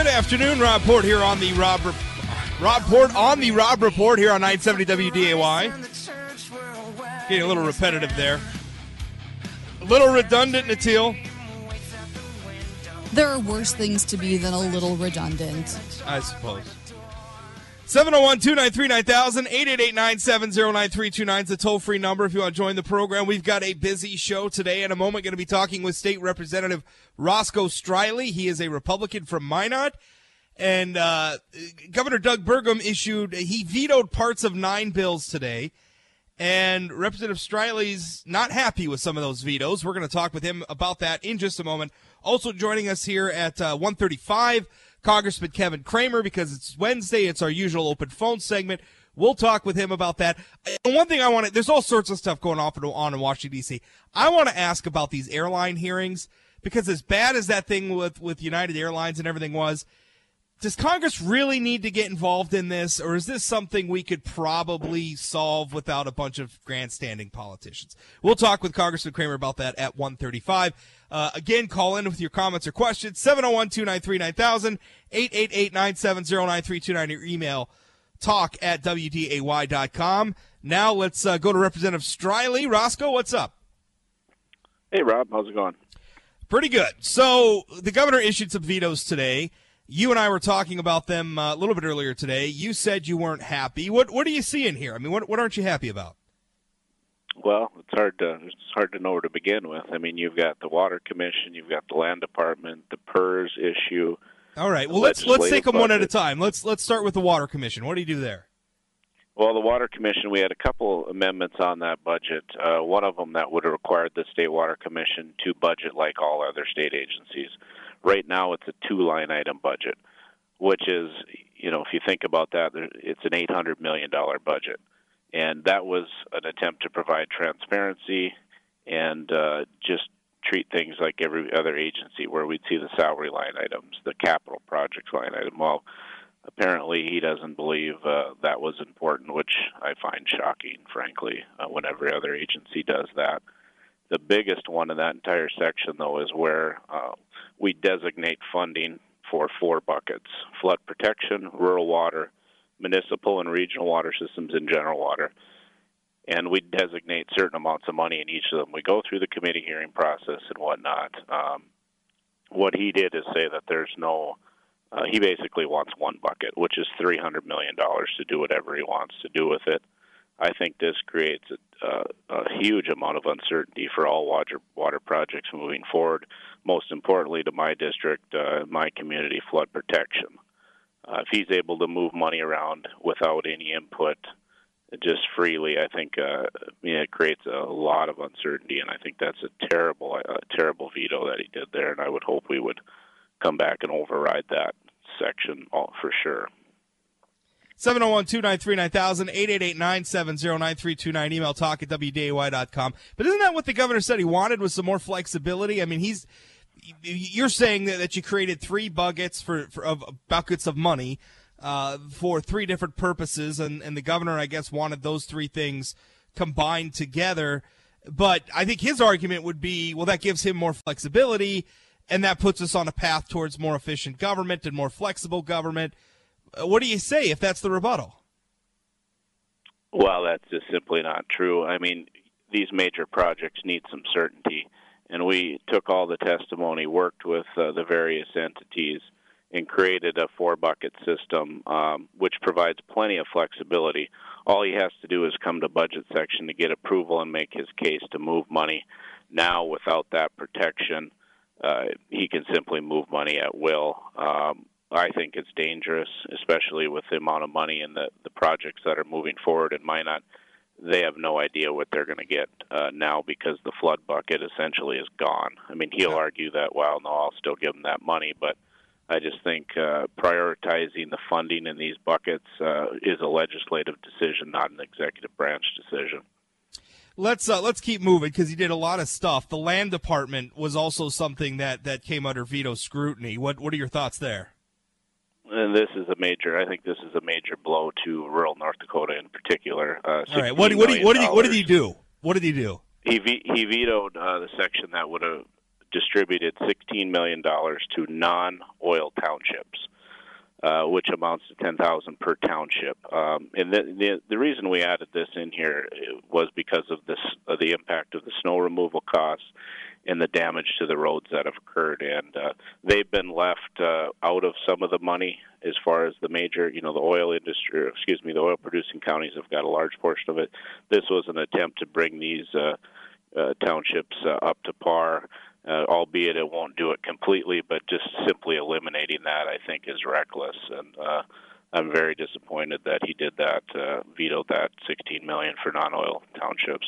Good afternoon, Rob Port here on the Rob Re- Rob Port on the Rob Report here on 970 WDAY. Getting a little repetitive there. A little redundant, Natil. There are worse things to be than a little redundant. I suppose. 701 293 9000 888 970 9329 is the toll free number if you want to join the program. We've got a busy show today. In a moment, going to be talking with State Representative Roscoe Streyle. He is a Republican from Minot. And uh, Governor Doug Burgum issued, he vetoed parts of nine bills today. And Representative Streyle's not happy with some of those vetoes. We're going to talk with him about that in just a moment. Also joining us here at uh, 135 Congressman Kevin Cramer because it's Wednesday. It's our usual open phone segment. We'll talk with him about that. And one thing I want to, there's all sorts of stuff going off and on in Washington, D.C. I want to ask about these airline hearings because as bad as that thing with, with United Airlines and everything was, does Congress really need to get involved in this, or is this something we could probably solve without a bunch of grandstanding politicians? We'll talk with Congressman Cramer about that at 135. Uh, again, call in with your comments or questions, 701-293-9000, 888-970-9329, your email, talk at wday.com. Now let's uh, go to Representative Streyle. Roscoe, what's up? Hey, Rob. How's it going? Pretty good. So the governor issued some vetoes today. You and I were talking about them uh, a little bit earlier today. You said you weren't happy. What What are you seeing here? I mean, what What aren't you happy about? Well, it's hard to it's hard to know where to begin with. I mean, you've got the Water Commission, you've got the Land Department, the PERS issue. All right. Well, let's let's take them budget. one at a time. Let's let's start with the Water Commission. What do you do there? Well, the Water Commission, we had a couple amendments on that budget. Uh, one of them that would have required the State Water Commission to budget like all other state agencies. Right now, it's a two line item budget, which is, you know, if you think about that, it's an $800 million budget. And that was an attempt to provide transparency and uh, just treat things like every other agency where we'd see the salary line items, the capital projects line item. Well, apparently he doesn't believe uh, that was important, which I find shocking, frankly, uh, when every other agency does that. The biggest one in that entire section, though, is where uh, we designate funding for four buckets flood protection, rural water, municipal and regional water systems, and general water. And we designate certain amounts of money in each of them. We go through the committee hearing process and whatnot. Um, what he did is say that there's no, uh, he basically wants one bucket, which is $300 million to do whatever he wants to do with it. I think this creates a, a huge amount of uncertainty for all water water projects moving forward. Most importantly, to my district, uh, my community, flood protection. Uh, if he's able to move money around without any input, just freely, I think uh, it creates a lot of uncertainty, and I think that's a terrible, a terrible veto that he did there. And I would hope we would come back and override that section for sure. 701 293 9000, 888 970 9329, email talk at WDAY.com. But isn't that what the governor said he wanted was some more flexibility? I mean, he's, you're saying that, you created three buckets for, for of buckets of money uh, for three different purposes, and, and the governor, I guess, wanted those three things combined together. But I think his argument would be, well, that gives him more flexibility, and that puts us on a path towards more efficient government and more flexible government. Uh, what do you say if that's the rebuttal? Well, that's just simply not true. I mean, these major projects need some certainty, and we took all the testimony, worked with uh, the various entities, and created a four bucket system, um, which provides plenty of flexibility. All he has to do is come to budget section to get approval and make his case to move money. Now, without that protection, uh, he can simply move money at will. Um, I think it's dangerous, especially with the amount of money and the the projects that are moving forward in Minot. They have no idea what they're going to get uh, now because the flood bucket essentially is gone. I mean, he'll argue that, well, no, I'll still give them that money, but I just think uh, prioritizing the funding in these buckets uh, is a legislative decision, not an executive branch decision. Let's uh, let's keep moving because he did a lot of stuff. The land department was also something that, that came under veto scrutiny. What what are your thoughts there? And this is a major. I think this is a major blow to rural North Dakota in particular. Uh, All right, what, what, did, what, did he, what did he do? What did he do? He he vetoed uh, the section that would have distributed $16 million to non-oil townships. Uh, which amounts to 10,000 per township. Um, and the, the, the reason we added this in here was because of this uh, the impact of the snow removal costs and the damage to the roads that have occurred. And uh, they've been left uh, out of some of the money as far as the major, you know, the oil industry, excuse me, the oil producing counties have got a large portion of it. This was an attempt to bring these uh, uh, townships uh, up to par uh, albeit it won't do it completely, but just simply eliminating that, I think, is reckless. And uh, I'm very disappointed that he did that, uh, vetoed that 16 million for non-oil townships.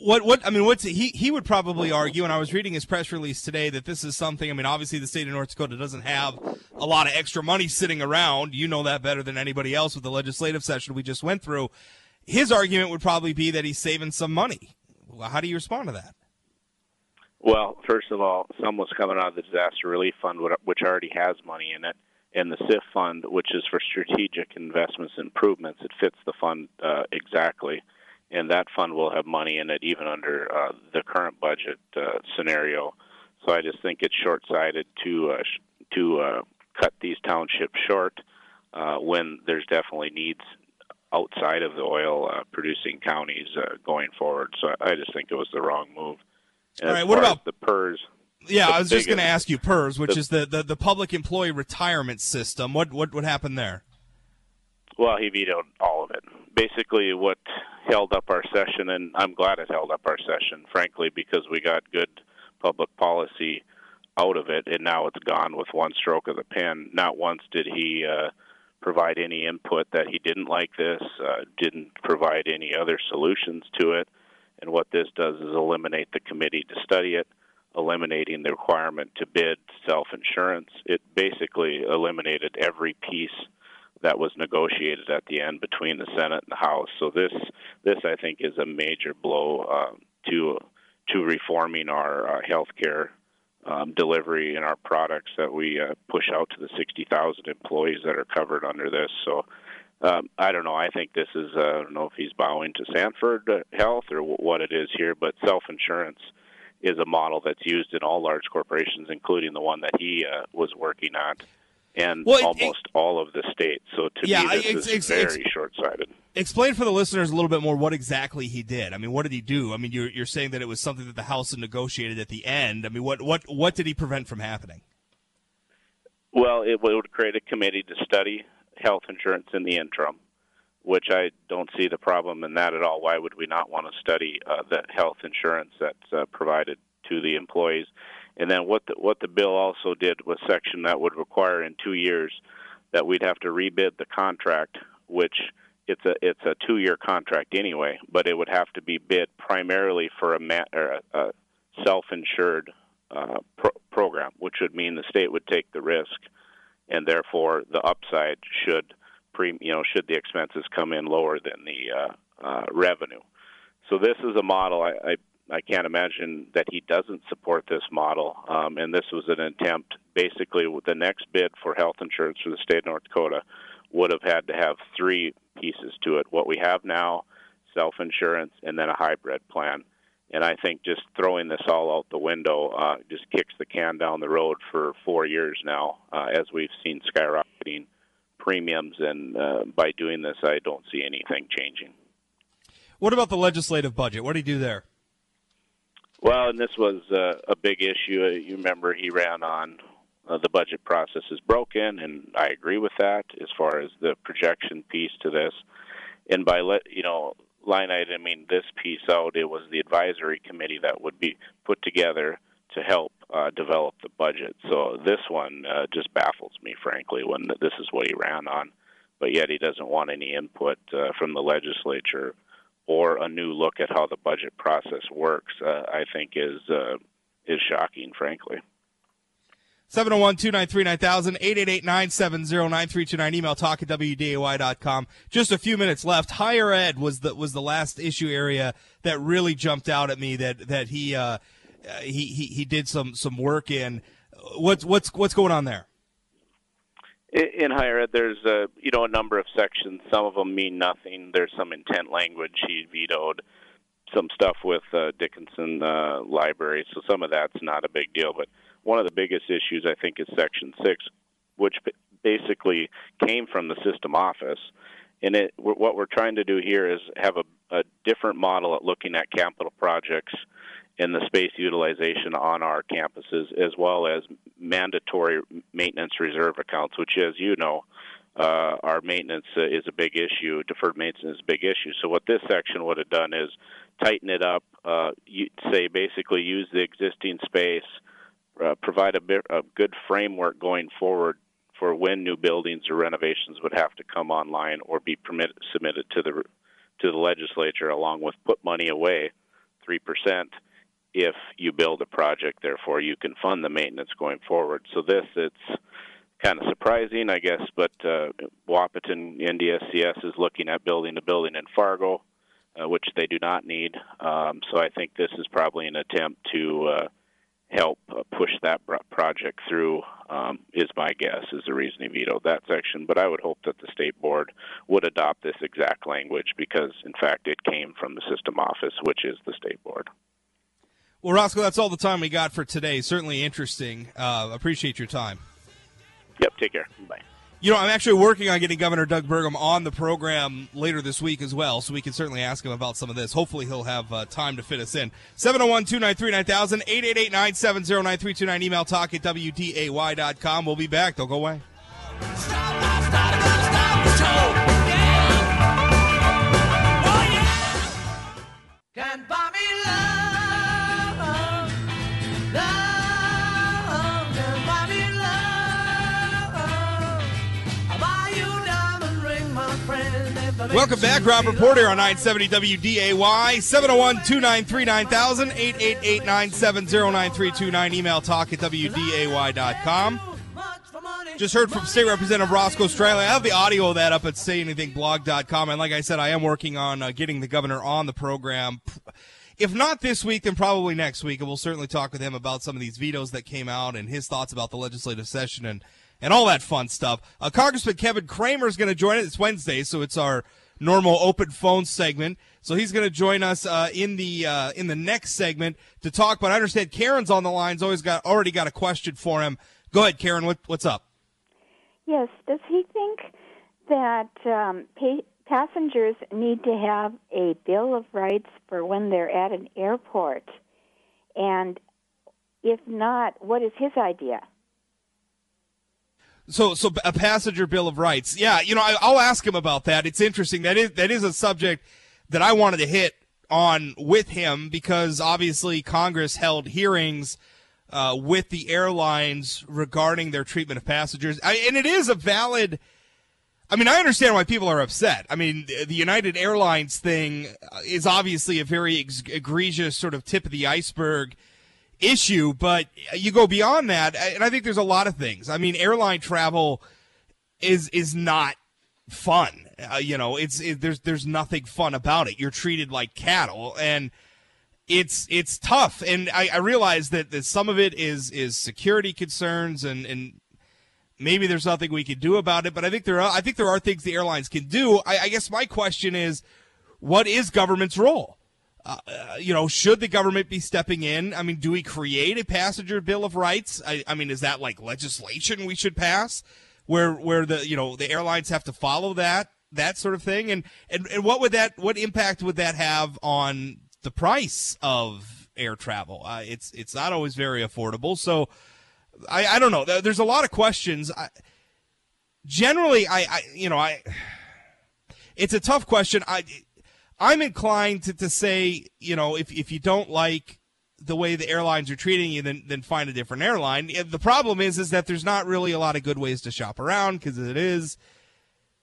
What what I mean? What's he he would probably argue, and I was reading his press release today that this is something. I mean, obviously the state of North Dakota doesn't have a lot of extra money sitting around. You know that better than anybody else with the legislative session we just went through. His argument would probably be that he's saving some money. How do you respond to that? Well, first of all, some was coming out of the disaster relief fund, which already has money in it, and the SIF fund, which is for strategic investments and improvements. It fits the fund uh, exactly, and that fund will have money in it even under uh, the current budget uh, scenario. So I just think it's short-sighted to uh, to uh, cut these townships short uh, when there's definitely needs outside of the oil-producing counties going forward. So I just think it was the wrong move. All right. What about the PERS? Yeah, I was just going to ask you PERS, which the, is the, the, the public employee retirement system. What what what happened there? Well, he vetoed all of it. Basically, what held up our session, and I'm glad it held up our session, frankly, because we got good public policy out of it, and now it's gone with one stroke of the pen. Not once did he uh, provide any input that he didn't like this, uh, didn't provide any other solutions to it. And what this does is eliminate the committee to study it, eliminating the requirement to bid self insurance. It basically eliminated every piece that was negotiated at the end between the Senate and the House. So this this I think is a major blow uh, to to reforming our uh, health care um, delivery and our products that we uh, push out to the 60,000 employees that are covered under this. So um, I don't know. I think this is, uh, I don't know if he's bowing to Sanford Health or w- what it is here, but self insurance is a model that's used in all large corporations, including the one that he uh, was working on, and well, almost it, all of the states. So to yeah, me, this is very short sighted. Explain for the listeners a little bit more what exactly he did. I mean, what did he do? I mean, you're, you're saying that it was something that the House negotiated at the end. I mean, what, what, what did he prevent from happening? Well, it would create a committee to study health insurance in the interim, which I don't see the problem in that at all. Why would we not want to study uh, the health insurance that's uh, provided to the employees? And then what the, what the bill also did was section that would require in two years that we'd have to rebid the contract, which it's a it's a two year contract anyway, but it would have to be bid primarily for a, ma- a, a self insured uh, pro- program, which would mean the state would take the risk and therefore the upside should pre, you know should the expenses come in lower than the uh, uh, revenue. So this is a model I, I I can't imagine that he doesn't support this model. Um, and this was an attempt, basically, the next bid for health insurance for the state of North Dakota would have had to have three pieces to it. What we have now, self insurance, and then a hybrid plan. And I think just throwing this all out the window uh, just kicks the can down the road for four years now, uh, as we've seen skyrocketing premiums. And uh, by doing this, I don't see anything changing. What about the legislative budget? What do you do there? Well, and this was uh, a big issue. Uh, you remember he ran on uh, the budget process is broken, and I agree with that as far as the projection piece to this. And by let you know line iteming this piece out, it was the advisory committee that would be put together to help uh, develop the budget. So this one uh, just baffles me, frankly, when this is what he ran on, but yet he doesn't want any input uh, from the legislature or a new look at how the budget process works. Uh, I think is uh, is shocking, frankly. 701-293-9000, 888-970-9329, email talk at wday.com. Just a few minutes left. Higher ed was the, was the last issue area that really jumped out at me that, that he, uh, he, he, he did some, some work in. What's, what's, what's going on there? In higher ed, there's a you know a number of sections. Some of them mean nothing. There's some intent language he vetoed some stuff with uh, Dickinson uh, Library, so some of that's not a big deal. But one of the biggest issues, I think, is Section 6, which basically came from the system office. And it, what we're trying to do here is have a, a different model at looking at capital projects and the space utilization on our campuses, as well as mandatory maintenance reserve accounts, which, as you know, uh, our maintenance uh, is a big issue. Deferred maintenance is a big issue. So what this section would have done is tighten it up. Uh, say basically use the existing space, uh, provide a, bit, a good framework going forward for when new buildings or renovations would have to come online or be permitted submitted to the to the legislature, along with put money away, three percent if you build a project. Therefore, you can fund the maintenance going forward. So this it's kind of surprising, I guess, but uh, Wahpeton NDSCS is looking at building a building in Fargo, uh, which they do not need. Um, so I think this is probably an attempt to uh, help uh, push that project through. Um, is my guess is the reason he vetoed that section. But I would hope that the state board would adopt this exact language because, in fact, it came from the system office, which is the state board. Well, Roscoe, that's all the time we got for today. Certainly interesting. Uh, appreciate your time. Yep. Take care. Bye. You know, I'm actually working on getting Governor Doug Burgum on the program later this week as well, so we can certainly ask him about some of this. Hopefully, he'll have uh, time to fit us in. 701 293 9000, 888 970 9329. Email talk at WDAY.com. We'll be back. Don't go away. Can't Welcome back, Robert Porter on 970 WDAY, 701 293 9000, 888 970 9329. Email talk at WDAY.com. Just heard from State Representative Roscoe Streyle. I have the audio of that up at sayanythingblog.com. And like I said, I am working on uh, getting the governor on the program. If not this week, then probably next week. And we'll certainly talk with him about some of these vetoes that came out and his thoughts about the legislative session and and all that fun stuff. Uh, Congressman Kevin Cramer is going to join us. It's Wednesday, so it's our normal open phone segment. So he's going to join us uh, in the uh, in the next segment to talk. But I understand Karen's on the lines. Always got already got a question for him. Go ahead, Karen. What, what's up? Yes. Does he think that um, pa- passengers need to have a bill of rights for when they're at an airport? And if not, what is his idea? So, so a passenger bill of rights. Yeah, you know, I, will ask him about that. It's interesting. That is that is a subject that I wanted to hit on with him because obviously Congress held hearings uh, with the airlines regarding their treatment of passengers, I, and it is a valid. I mean, I understand why people are upset. I mean, the United Airlines thing is obviously a very egregious sort of tip of the iceberg issue, but you go beyond that, and I think there's a lot of things. I mean, airline travel is is not fun. Uh, you know, it's it, there's there's nothing fun about it. You're treated like cattle, and it's it's tough. And I, I realize that, that some of it is is security concerns, and and maybe there's nothing we can do about it. But I think there are I think there are things the airlines can do. I, I guess my question is, what is government's role? Uh, you know, should the government be stepping in? I mean, do we create a passenger bill of rights? I, I, mean, is that like legislation we should pass, where where the you know the airlines have to follow that that sort of thing? And and, and what would that what impact would that have on the price of air travel? Uh, it's it's not always very affordable. So I I don't know. There's a lot of questions. I, generally, I, I you know I. It's a tough question. I I'm inclined to, to say, you know, if, if you don't like the way the airlines are treating you, then then find a different airline. The problem is is that there's not really a lot of good ways to shop around because it is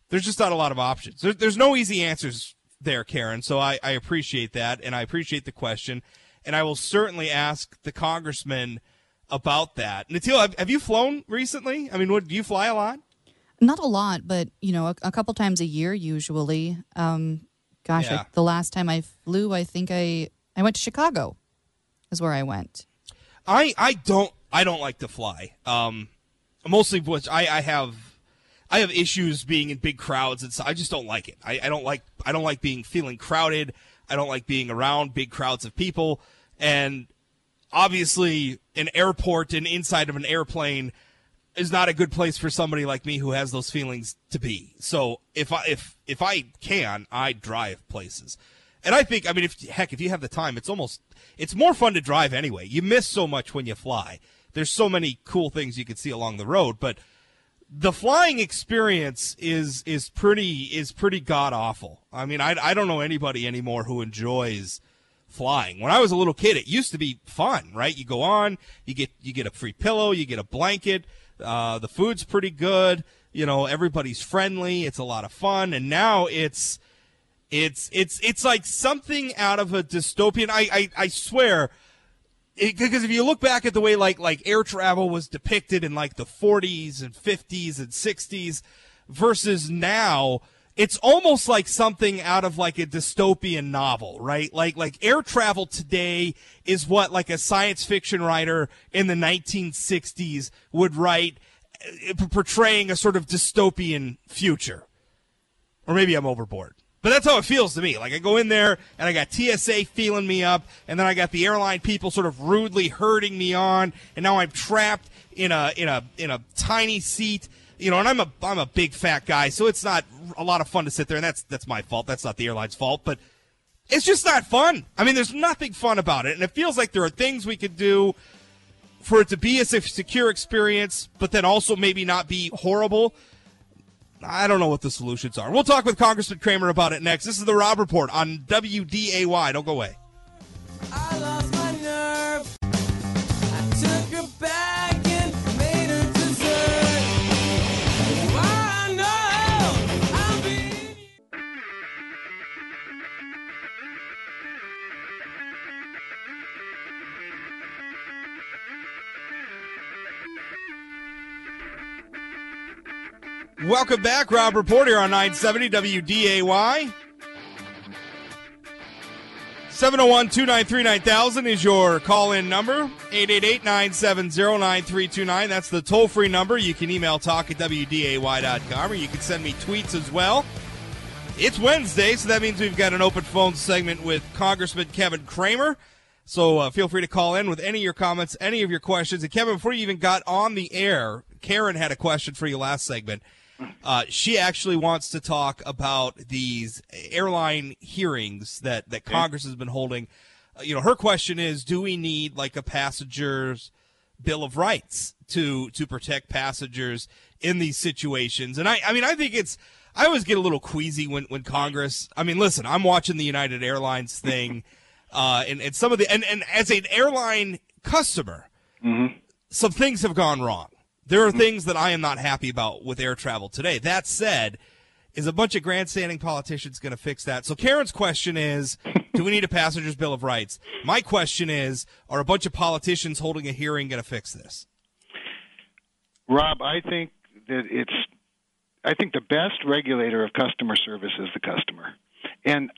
there's just not a lot of options. There, there's no easy answers there, Karen. So I, I appreciate that and I appreciate the question, and I will certainly ask the congressman about that. Natil, have, have you flown recently? I mean, what do you fly a lot? Not a lot, but you know, a, a couple times a year usually. Um, Gosh, yeah. I, the last time I flew, I think I I went to Chicago. Is where I went. I I don't I don't like to fly. Um, mostly which I I have I have issues being in big crowds and so I just don't like it. I, I don't like I don't like being feeling crowded. I don't like being around big crowds of people. And obviously, an airport and inside of an airplane is not a good place for somebody like me who has those feelings to be. So if I if if I can, I drive places. And I think I mean if heck if you have the time, it's almost it's more fun to drive anyway. You miss so much when you fly. There's so many cool things you can see along the road, but the flying experience is is pretty is pretty god awful. I mean, I I don't know anybody anymore who enjoys flying. When I was a little kid, it used to be fun, right? You go on, you get you get a free pillow, you get a blanket, uh, the food's pretty good. You know, everybody's friendly. It's a lot of fun. And now it's, it's, it's, it's like something out of a dystopian. I, I, I swear, because if you look back at the way like like air travel was depicted in like the 40s and 50s and 60s versus now it's almost like something out of like a dystopian novel, right? Like like air travel today is what like a science fiction writer in the 1960s would write uh, portraying a sort of dystopian future. Or maybe I'm overboard. But that's how it feels to me. Like I go in there and I got TSA feeling me up, and then I got the airline people sort of rudely herding me on, and now I'm trapped in a in a in a tiny seat you know, and I'm a I'm a big fat guy, so it's not a lot of fun to sit there, and that's that's my fault. That's not the airline's fault, but it's just not fun. I mean, there's nothing fun about it, and it feels like there are things we could do for it to be a secure experience, but then also maybe not be horrible. I don't know what the solutions are. We'll talk with Congressman Cramer about it next. This is the Rob Report on WDAY. Don't go away. Welcome back, Rob Report here on 970 WDAY. 701 293 9000 is your call in number. 888 970 9329. That's the toll free number. You can email talk at WDAY.com or you can send me tweets as well. It's Wednesday, so that means we've got an open phone segment with Congressman Kevin Cramer. So uh, feel free to call in with any of your comments, any of your questions. And Kevin, before you even got on the air, Karen had a question for you last segment. Uh, she actually wants to talk about these airline hearings that, that Congress has been holding. Uh, you know, her question is, do we need like a passenger's bill of rights to to protect passengers in these situations? And I, I mean, I think it's. I always get a little queasy when, when Congress. I mean, listen, I'm watching the United Airlines thing, uh, and, and some of the and, and as an airline customer, mm-hmm. some things have gone wrong. There are things that I am not happy about with air travel today. That said, is a bunch of grandstanding politicians going to fix that? So Karen's question is, do we need a passenger's bill of rights? My question is, are a bunch of politicians holding a hearing going to fix this? Rob, I think that it's I think the best regulator of customer service is the customer. And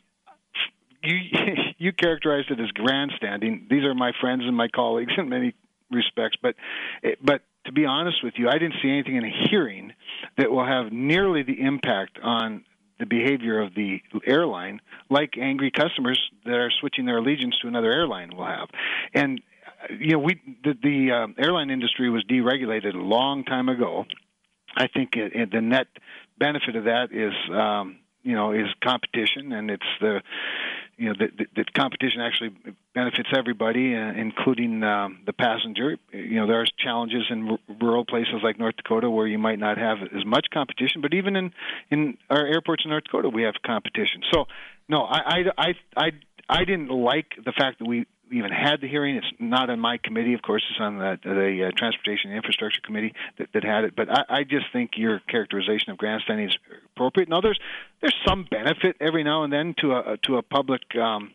you you characterized it as grandstanding. These are my friends and my colleagues in many respects, but but to be honest with you, I didn't see anything in a hearing that will have nearly the impact on the behavior of the airline like angry customers that are switching their allegiance to another airline will have. And you know, we the, the uh, airline industry was deregulated a long time ago. I think it, it, the net benefit of that is um, you know is competition, and it's the you know that the, competition actually benefits everybody, uh, including um, the passenger. You know there are challenges in r- rural places like North Dakota where you might not have as much competition, but even in in our airports in North Dakota we have competition. So no, I I I I, I didn't like the fact that we even had the hearing. It's not on my committee, of course. It's on the, the uh, Transportation and Infrastructure Committee that, that had it. But I, I just think your characterization of grandstanding is appropriate. Now, there's there's some benefit every now and then to a to a public. Um,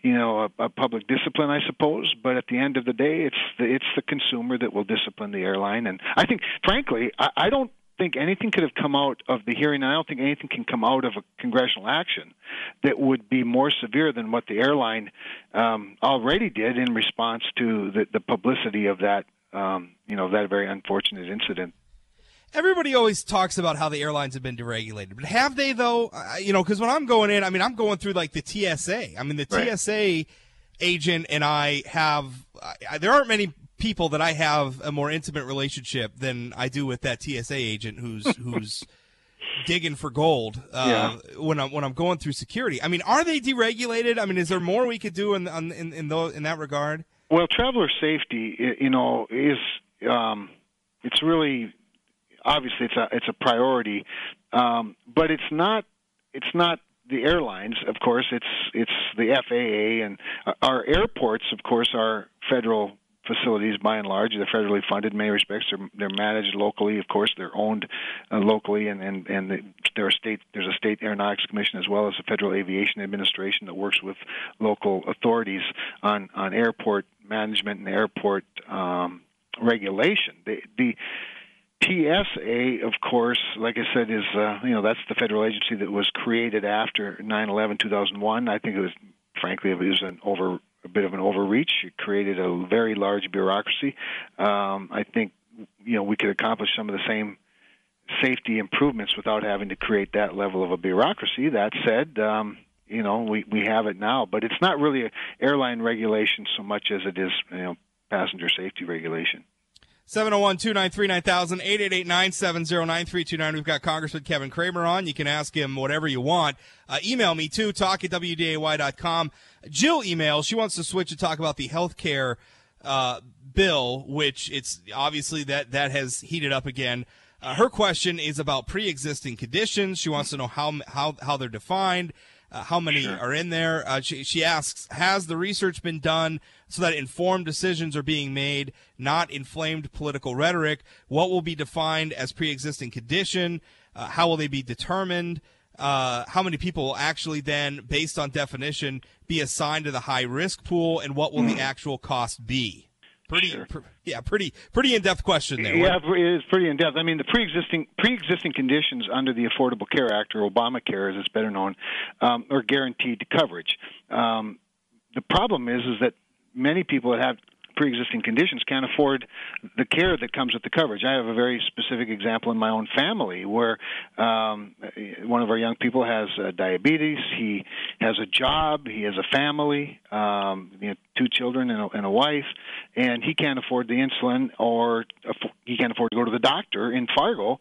you know, a, a public discipline, I suppose. But at the end of the day, it's the it's the consumer that will discipline the airline. And I think, frankly, I, I don't think anything could have come out of the hearing, and I don't think anything can come out of a congressional action that would be more severe than what the airline um, already did in response to the, the publicity of that, um, you know, that very unfortunate incident. everybody always talks about how the airlines have been deregulated, but have they though? Uh, you know, because when I'm going in, I mean, I'm going through like the TSA. I mean, the right. TSA agent and I have. Uh, there aren't many people that I have a more intimate relationship than I do with that TSA agent who's who's digging for gold uh, yeah. when I'm when I'm going through security. I mean, are they deregulated? I mean, is there more we could do in in in, in, in that regard? Well, traveler safety, you know, is um, it's really obviously it's a it's a priority, um, but it's not it's not the airlines. Of course, it's it's the FAA and our airports. Of course, are federal facilities by and large. They're federally funded in many respects. They're, they're managed locally. Of course, they're owned uh, locally, and and and the, there are state there's a state aeronautics commission as well as a federal aviation administration that works with local authorities on on airport management and airport um, regulation. The the TSA, of course, like I said, is uh, you know that's the federal agency that was created after 9/11, 2001. I think it was, frankly, it was an over a bit of an overreach. It created a very large bureaucracy. Um, I think you know we could accomplish some of the same safety improvements without having to create that level of a bureaucracy. That said, um, you know we we have it now, but it's not really a airline regulation so much as it is you know passenger safety regulation. 701 293 9000 888 970 9329. We've got Congressman Kevin Cramer on. You can ask him whatever you want. Uh, email me too, talk at WDAY.com. Jill emails. She wants to switch and talk about the health care uh, bill, which it's obviously that, that has heated up again. Uh, her question is about pre existing conditions. She wants to know how, how, how they're defined uh, how many sure. are in there. Uh, she, she asks, has the research been done so that informed decisions are being made, not inflamed political rhetoric? What will be defined as pre-existing condition? Uh, how will they be determined? Uh, how many people will actually then, based on definition, be assigned to the high risk pool, and what will mm. the actual cost be? Pretty, sure. pr- yeah, pretty, pretty in-depth question there. Yeah, it is pretty in-depth. I mean, the pre-existing pre-existing conditions under the Affordable Care Act, or Obamacare, as it's better known, um, are guaranteed coverage. Um, the problem is, is that many people that have pre-existing conditions can't afford the care that comes with the coverage. I have a very specific example in my own family where um, one of our young people has uh, diabetes. He has a job. He has a family, um, you know, two children and a, and a wife, and he can't afford the insulin or he can't afford to go to the doctor in Fargo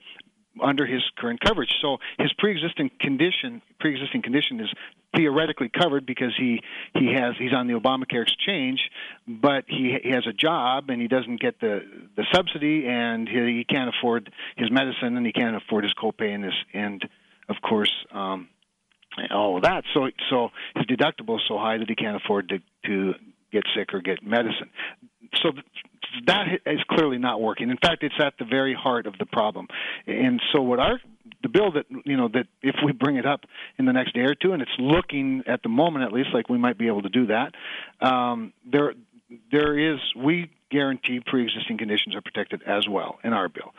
under his current coverage. So his pre-existing condition, pre-existing condition is theoretically covered because he he has he's on the Obamacare exchange, but he, he has a job and he doesn't get the the subsidy and he, he can't afford his medicine and he can't afford his copay and and of course um, all of that. So so his deductible is so high that he can't afford to to get sick or get medicine. So that is clearly not working. In fact, it's at the very heart of the problem. And so what our the bill that you know that if we bring it up in the next day or two, and it's looking at the moment at least like we might be able to do that. Um, there there is we guarantee pre-existing conditions are protected as well in our bill.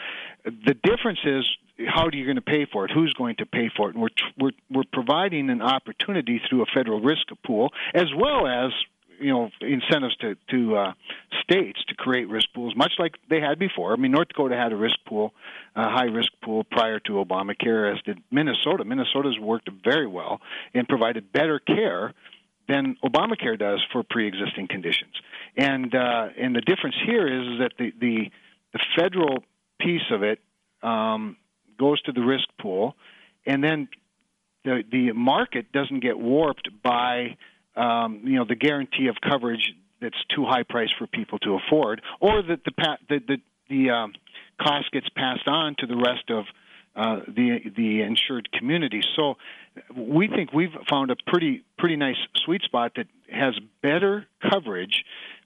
The difference is how are you going to pay for it? Who's going to pay for it? And we're we're we're providing an opportunity through a federal risk pool as well as you know incentives to to uh, states to create risk pools, much like they had before. I mean, North Dakota had a risk pool, a high risk pool prior to Obamacare, as did Minnesota. Minnesota's worked very well and provided better care than Obamacare does for pre-existing conditions. And uh, and the difference here is that the the, the federal piece of it um, goes to the risk pool, and then the the market doesn't get warped by um, you know the guarantee of coverage that's too high price for people to afford, or that the the the, the um, cost gets passed on to the rest of uh, the the insured community. So we think we've found a pretty pretty nice sweet spot that has better coverage,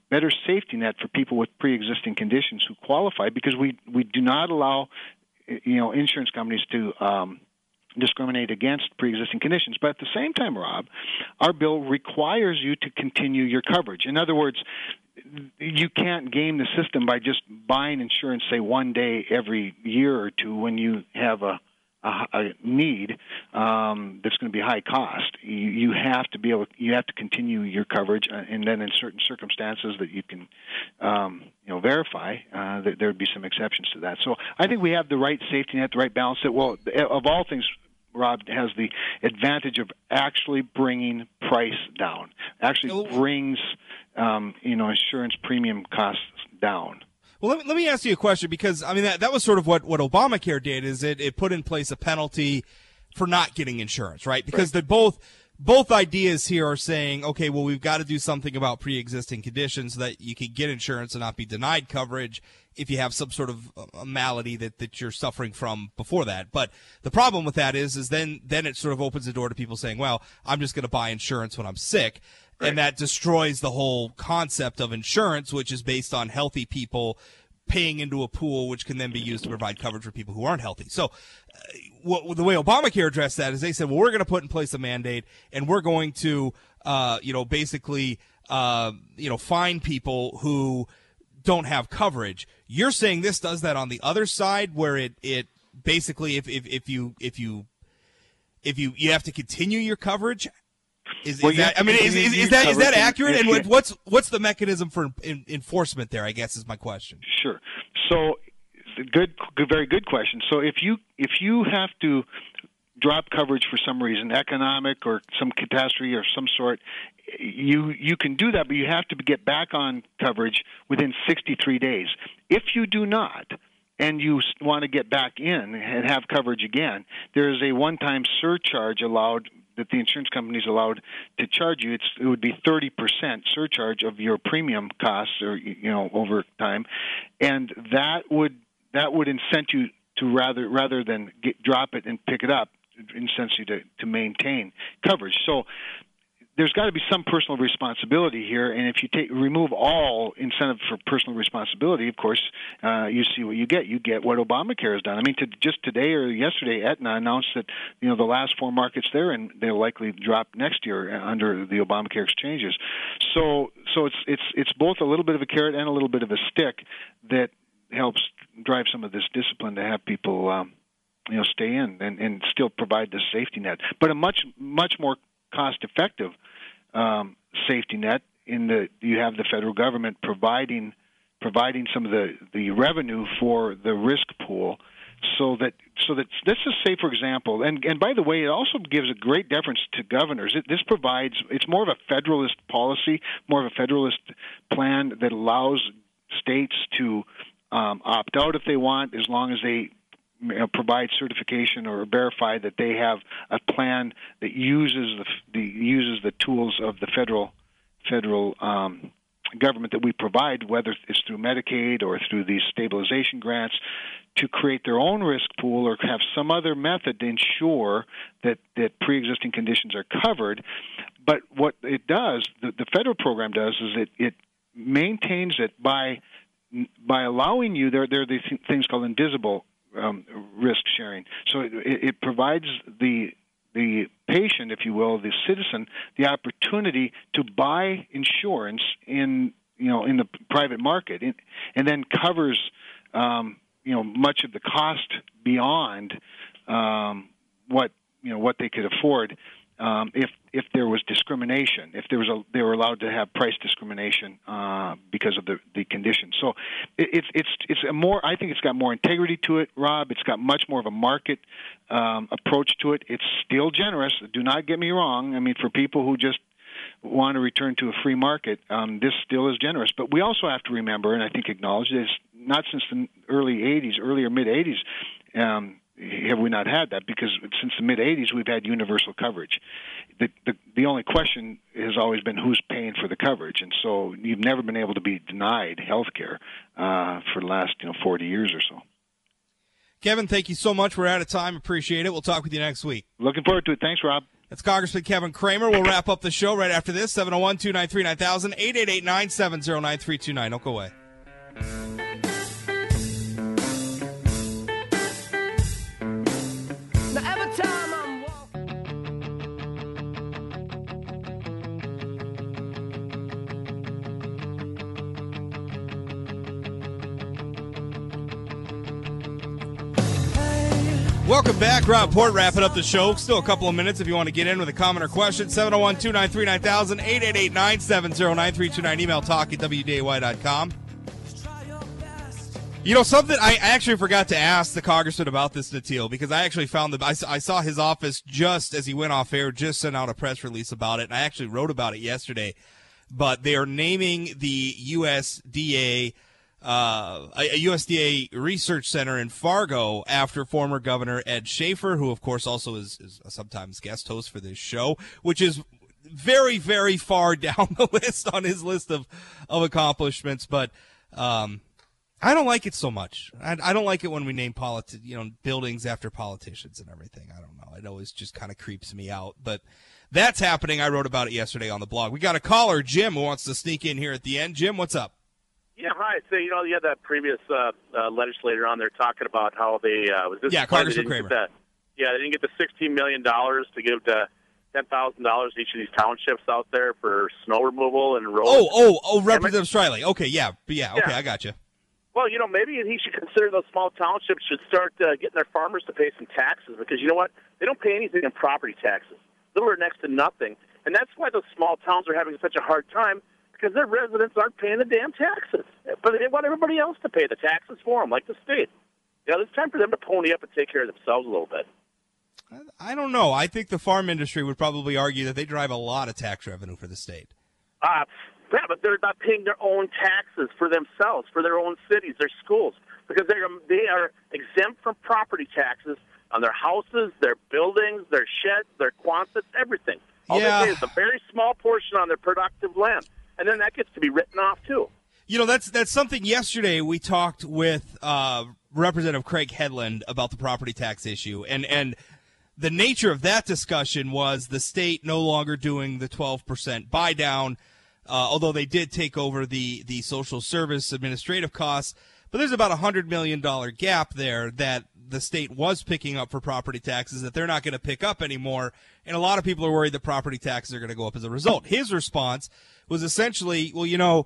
better safety net for people with pre-existing conditions who qualify because we we do not allow you know insurance companies to um, discriminate against pre-existing conditions. But at the same time, Rob, our bill requires you to continue your coverage. In other words, you can't game the system by just buying insurance, say one day every year or two when you have a a, a need um, that's going to be high cost, you, you have to be able, you have to continue your coverage, uh, and then in certain circumstances that you can, um, you know, verify, uh, that there would be some exceptions to that. So I think we have the right safety net, the right balance. That well, of all things, Rob has the advantage of actually bringing price down. Actually brings um, you know insurance premium costs down. Well, let me, let me ask you a question because I mean that that was sort of what what Obamacare did is it it put in place a penalty for not getting insurance, right? Because right. they both both ideas here are saying, okay, well, we've got to do something about pre-existing conditions so that you can get insurance and not be denied coverage if you have some sort of uh, a malady that, that you're suffering from before that. But the problem with that is, is then, then it sort of opens the door to people saying, well, I'm just going to buy insurance when I'm sick. Right. And that destroys the whole concept of insurance, which is based on healthy people paying into a pool, which can then be used to provide coverage for people who aren't healthy. So, uh, what, the way Obamacare addressed that is they said, well, we're going to put in place a mandate, and we're going to, uh, you know, basically, uh, you know, fine people who don't have coverage. You're saying this does that on the other side, where it it basically, if if, if you if you if you you have to continue your coverage is, well, is that, I mean, is, is, is that is that accurate? And what's what's the mechanism for in, enforcement there? I guess is my question. Sure. So, good, good, very good question. So if you if you have to drop coverage for some reason, economic or some catastrophe or some sort, you you can do that, but you have to get back on coverage within 63 days. If you do not, and you want to get back in and have coverage again, there is a one-time surcharge allowed that the insurance company is allowed to charge you, it's, it would be 30% surcharge of your premium costs, or you know, over time, and that would that would incent you to rather rather than get, drop it and pick it up, incent you to to maintain coverage. So there's got to be some personal responsibility here, and if you take remove all incentive for personal responsibility, of course, uh, you see what you get. You get what Obamacare has done. I mean, to, just today or yesterday, Aetna announced that you know the last four markets there, and they'll likely drop next year under the Obamacare exchanges. So, so it's it's it's both a little bit of a carrot and a little bit of a stick that helps drive some of this discipline to have people. Um, you know, stay in and, and still provide the safety net, but a much much more cost effective um, safety net in the you have the federal government providing providing some of the, the revenue for the risk pool so that so that let's just say for example and and by the way it also gives a great deference to governors. It, this provides it's more of a federalist policy more of a federalist plan that allows states to um, opt out if they want as long as they provide certification or verify that they have a plan that uses the, the uses the tools of the federal federal um, government that we provide, whether it's through Medicaid or through these stabilization grants, to create their own risk pool or have some other method to ensure that, that pre-existing conditions are covered. But what it does, the, the federal program does, is it, it maintains it by by allowing you there there are these things called indivisible um, risk sharing. So it, it provides the the patient, if you will, the citizen, the opportunity to buy insurance in you know in the private market, and then covers um, you know much of the cost beyond um, what you know what they could afford um, if if there was discrimination, if there was a, they were allowed to have price discrimination uh, because of the the condition. So it, it's it's it's a more I think it's got more integrity to it, Rob. It's got much more of a market um, approach to it. It's still generous. Do not get me wrong. I mean, for people who just want to return to a free market, um, this still is generous. But we also have to remember, and I think acknowledge this, not since the early 80s, earlier mid 80s, um, have we not had that? Because since the mid '80s, we've had universal coverage. The, the the only question has always been who's paying for the coverage, and so you've never been able to be denied health care uh, for the last you know 40 years or so. Kevin, thank you so much. We're out of time. Appreciate it. We'll talk with you next week. Looking forward to it. Thanks, Rob. That's Congressman Kevin Cramer. We'll wrap up the show right after this. 701 293 9000 888 970 9329. Don't go away. Back. Rob Port wrapping up the show. Still a couple of minutes if you want to get in with a comment or question. 701 293 9000 888 970 9329. Email talk at WDAY.com. You know, something I actually forgot to ask the congressman about this, Natil, because I actually found the, I, I saw his office just as he went off air, just sent out a press release about it, and I actually wrote about it yesterday. But they are naming the USDA uh, a, USDA research center in Fargo after former Governor Ed Schafer, who of course also is, is a sometimes guest host for this show, which is very, very far down the list on his list of, of accomplishments. But, um, I don't like it so much. I, I don't like it when we name politi- you know, buildings after politicians and everything. I don't know. It always just kind of creeps me out, but that's happening. I wrote about it yesterday on the blog. We got a caller, Jim, who wants to sneak in here at the end. Jim, what's up? Yeah, hi. So you know, you had that previous uh, uh, legislator on there talking about how they uh, was this yeah, Congressman Cramer. That, yeah, they didn't get the sixteen million dollars to give to ten thousand dollars each of these townships out there for snow removal and roads. Oh, oh, oh, Representative Streyle. Okay, yeah, yeah, okay, yeah. I got you. Well, you know, maybe he should consider those small townships should start uh, getting their farmers to pay some taxes because you know what? They don't pay anything in property taxes, little or next to nothing, and that's why those small towns are having such a hard time because their residents aren't paying the damn taxes. But they want everybody else to pay the taxes for them, like the state. You know, it's time for them to pony up and take care of themselves a little bit. I don't know. I think the farm industry would probably argue that they drive a lot of tax revenue for the state. Uh, yeah, but they're not paying their own taxes for themselves, for their own cities, their schools, because they are they are exempt from property taxes on their houses, their buildings, their sheds, their quonsets, everything. All yeah. they pay is a very small portion on their productive land and then that gets to be written off too. You know, that's that's something. Yesterday we talked with uh, Representative Craig Headland about the property tax issue, and and the nature of that discussion was the state no longer doing the twelve percent buy down, uh, although they did take over the the social service administrative costs. But there's about a hundred million dollar gap there that the state was picking up for property taxes that they're not going to pick up anymore. And a lot of people are worried that property taxes are going to go up as a result. His response was essentially, well, you know,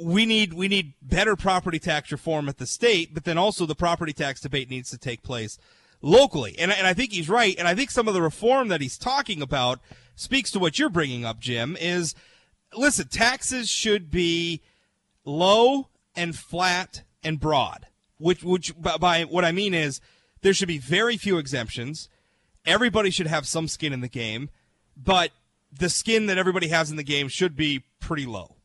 we need we need better property tax reform at the state, but then also the property tax debate needs to take place locally. And, and I think he's right. And I think some of the reform that he's talking about speaks to what you're bringing up, Jim, is listen, taxes should be low and flat and broad, which, which by what I mean is there should be very few exemptions. Everybody should have some skin in the game, but the skin that everybody has in the game should be pretty low.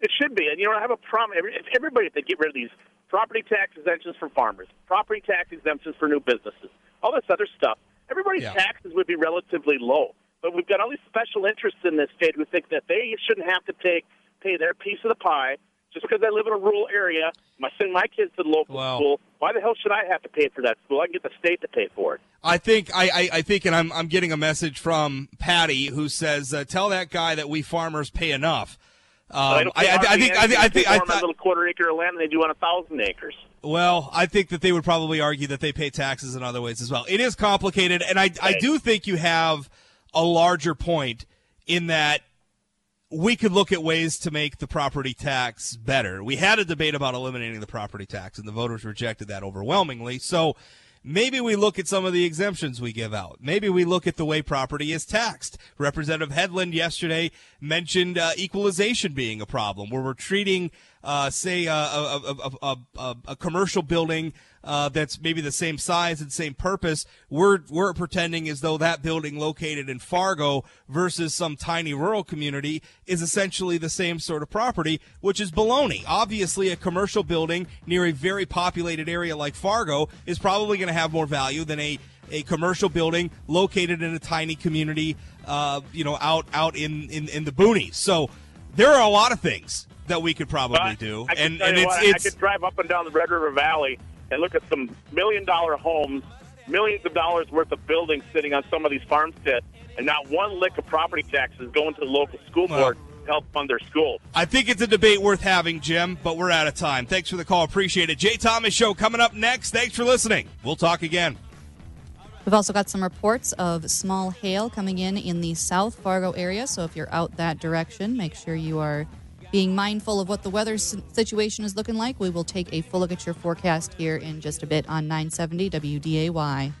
It should be, and you know I have a problem. If everybody, if they get rid of these property tax exemptions for farmers, property tax exemptions for new businesses, all this other stuff, everybody's yeah. taxes would be relatively low. But we've got all these special interests in this state who think that they shouldn't have to take pay their piece of the pie just because I live in a rural area. I send my kids to the local school. Why the hell should I have to pay for that school? I can get the state to pay for it. I think I, I, I think, and I'm I'm getting a message from Patty who says, uh, "Tell that guy that we farmers pay enough." Um, I, I, I, think I think I think I think a little quarter acre of land than they do on a thousand acres. Well, I think that they would probably argue that they pay taxes in other ways as well. It is complicated, and I I do think you have a larger point in that we could look at ways to make the property tax better. We had a debate about eliminating the property tax, and the voters rejected that overwhelmingly. So maybe we look at some of the exemptions we give out. Maybe we look at the way property is taxed. Representative Headland yesterday mentioned uh, equalization being a problem, where we're treating, uh, say, a, a, a, a commercial building uh, that's maybe the same size and same purpose, we're we're pretending as though that building located in Fargo versus some tiny rural community is essentially the same sort of property, which is baloney. Obviously, a commercial building near a very populated area like Fargo is probably going to have more value than a a commercial building located in a tiny community, uh, you know, out out in, in in the boonies. So there are a lot of things that we could probably do, and and it's, what, it's I could drive up and down the Red River Valley and look at some million dollar homes, millions of dollars worth of buildings sitting on some of these farmsteads, and not one lick of property taxes going to the local school board well, to help fund their schools. I think it's a debate worth having, Jim, but we're out of time. Thanks for the call. Appreciate it. Jay Thomas Show coming up next. Thanks for listening. We'll talk again. We've also got some reports of small hail coming in in the South Fargo area. So if you're out that direction, make sure you are being mindful of what the weather situation is looking like, we will take a full look at your forecast here in just a bit on 970 WDAY.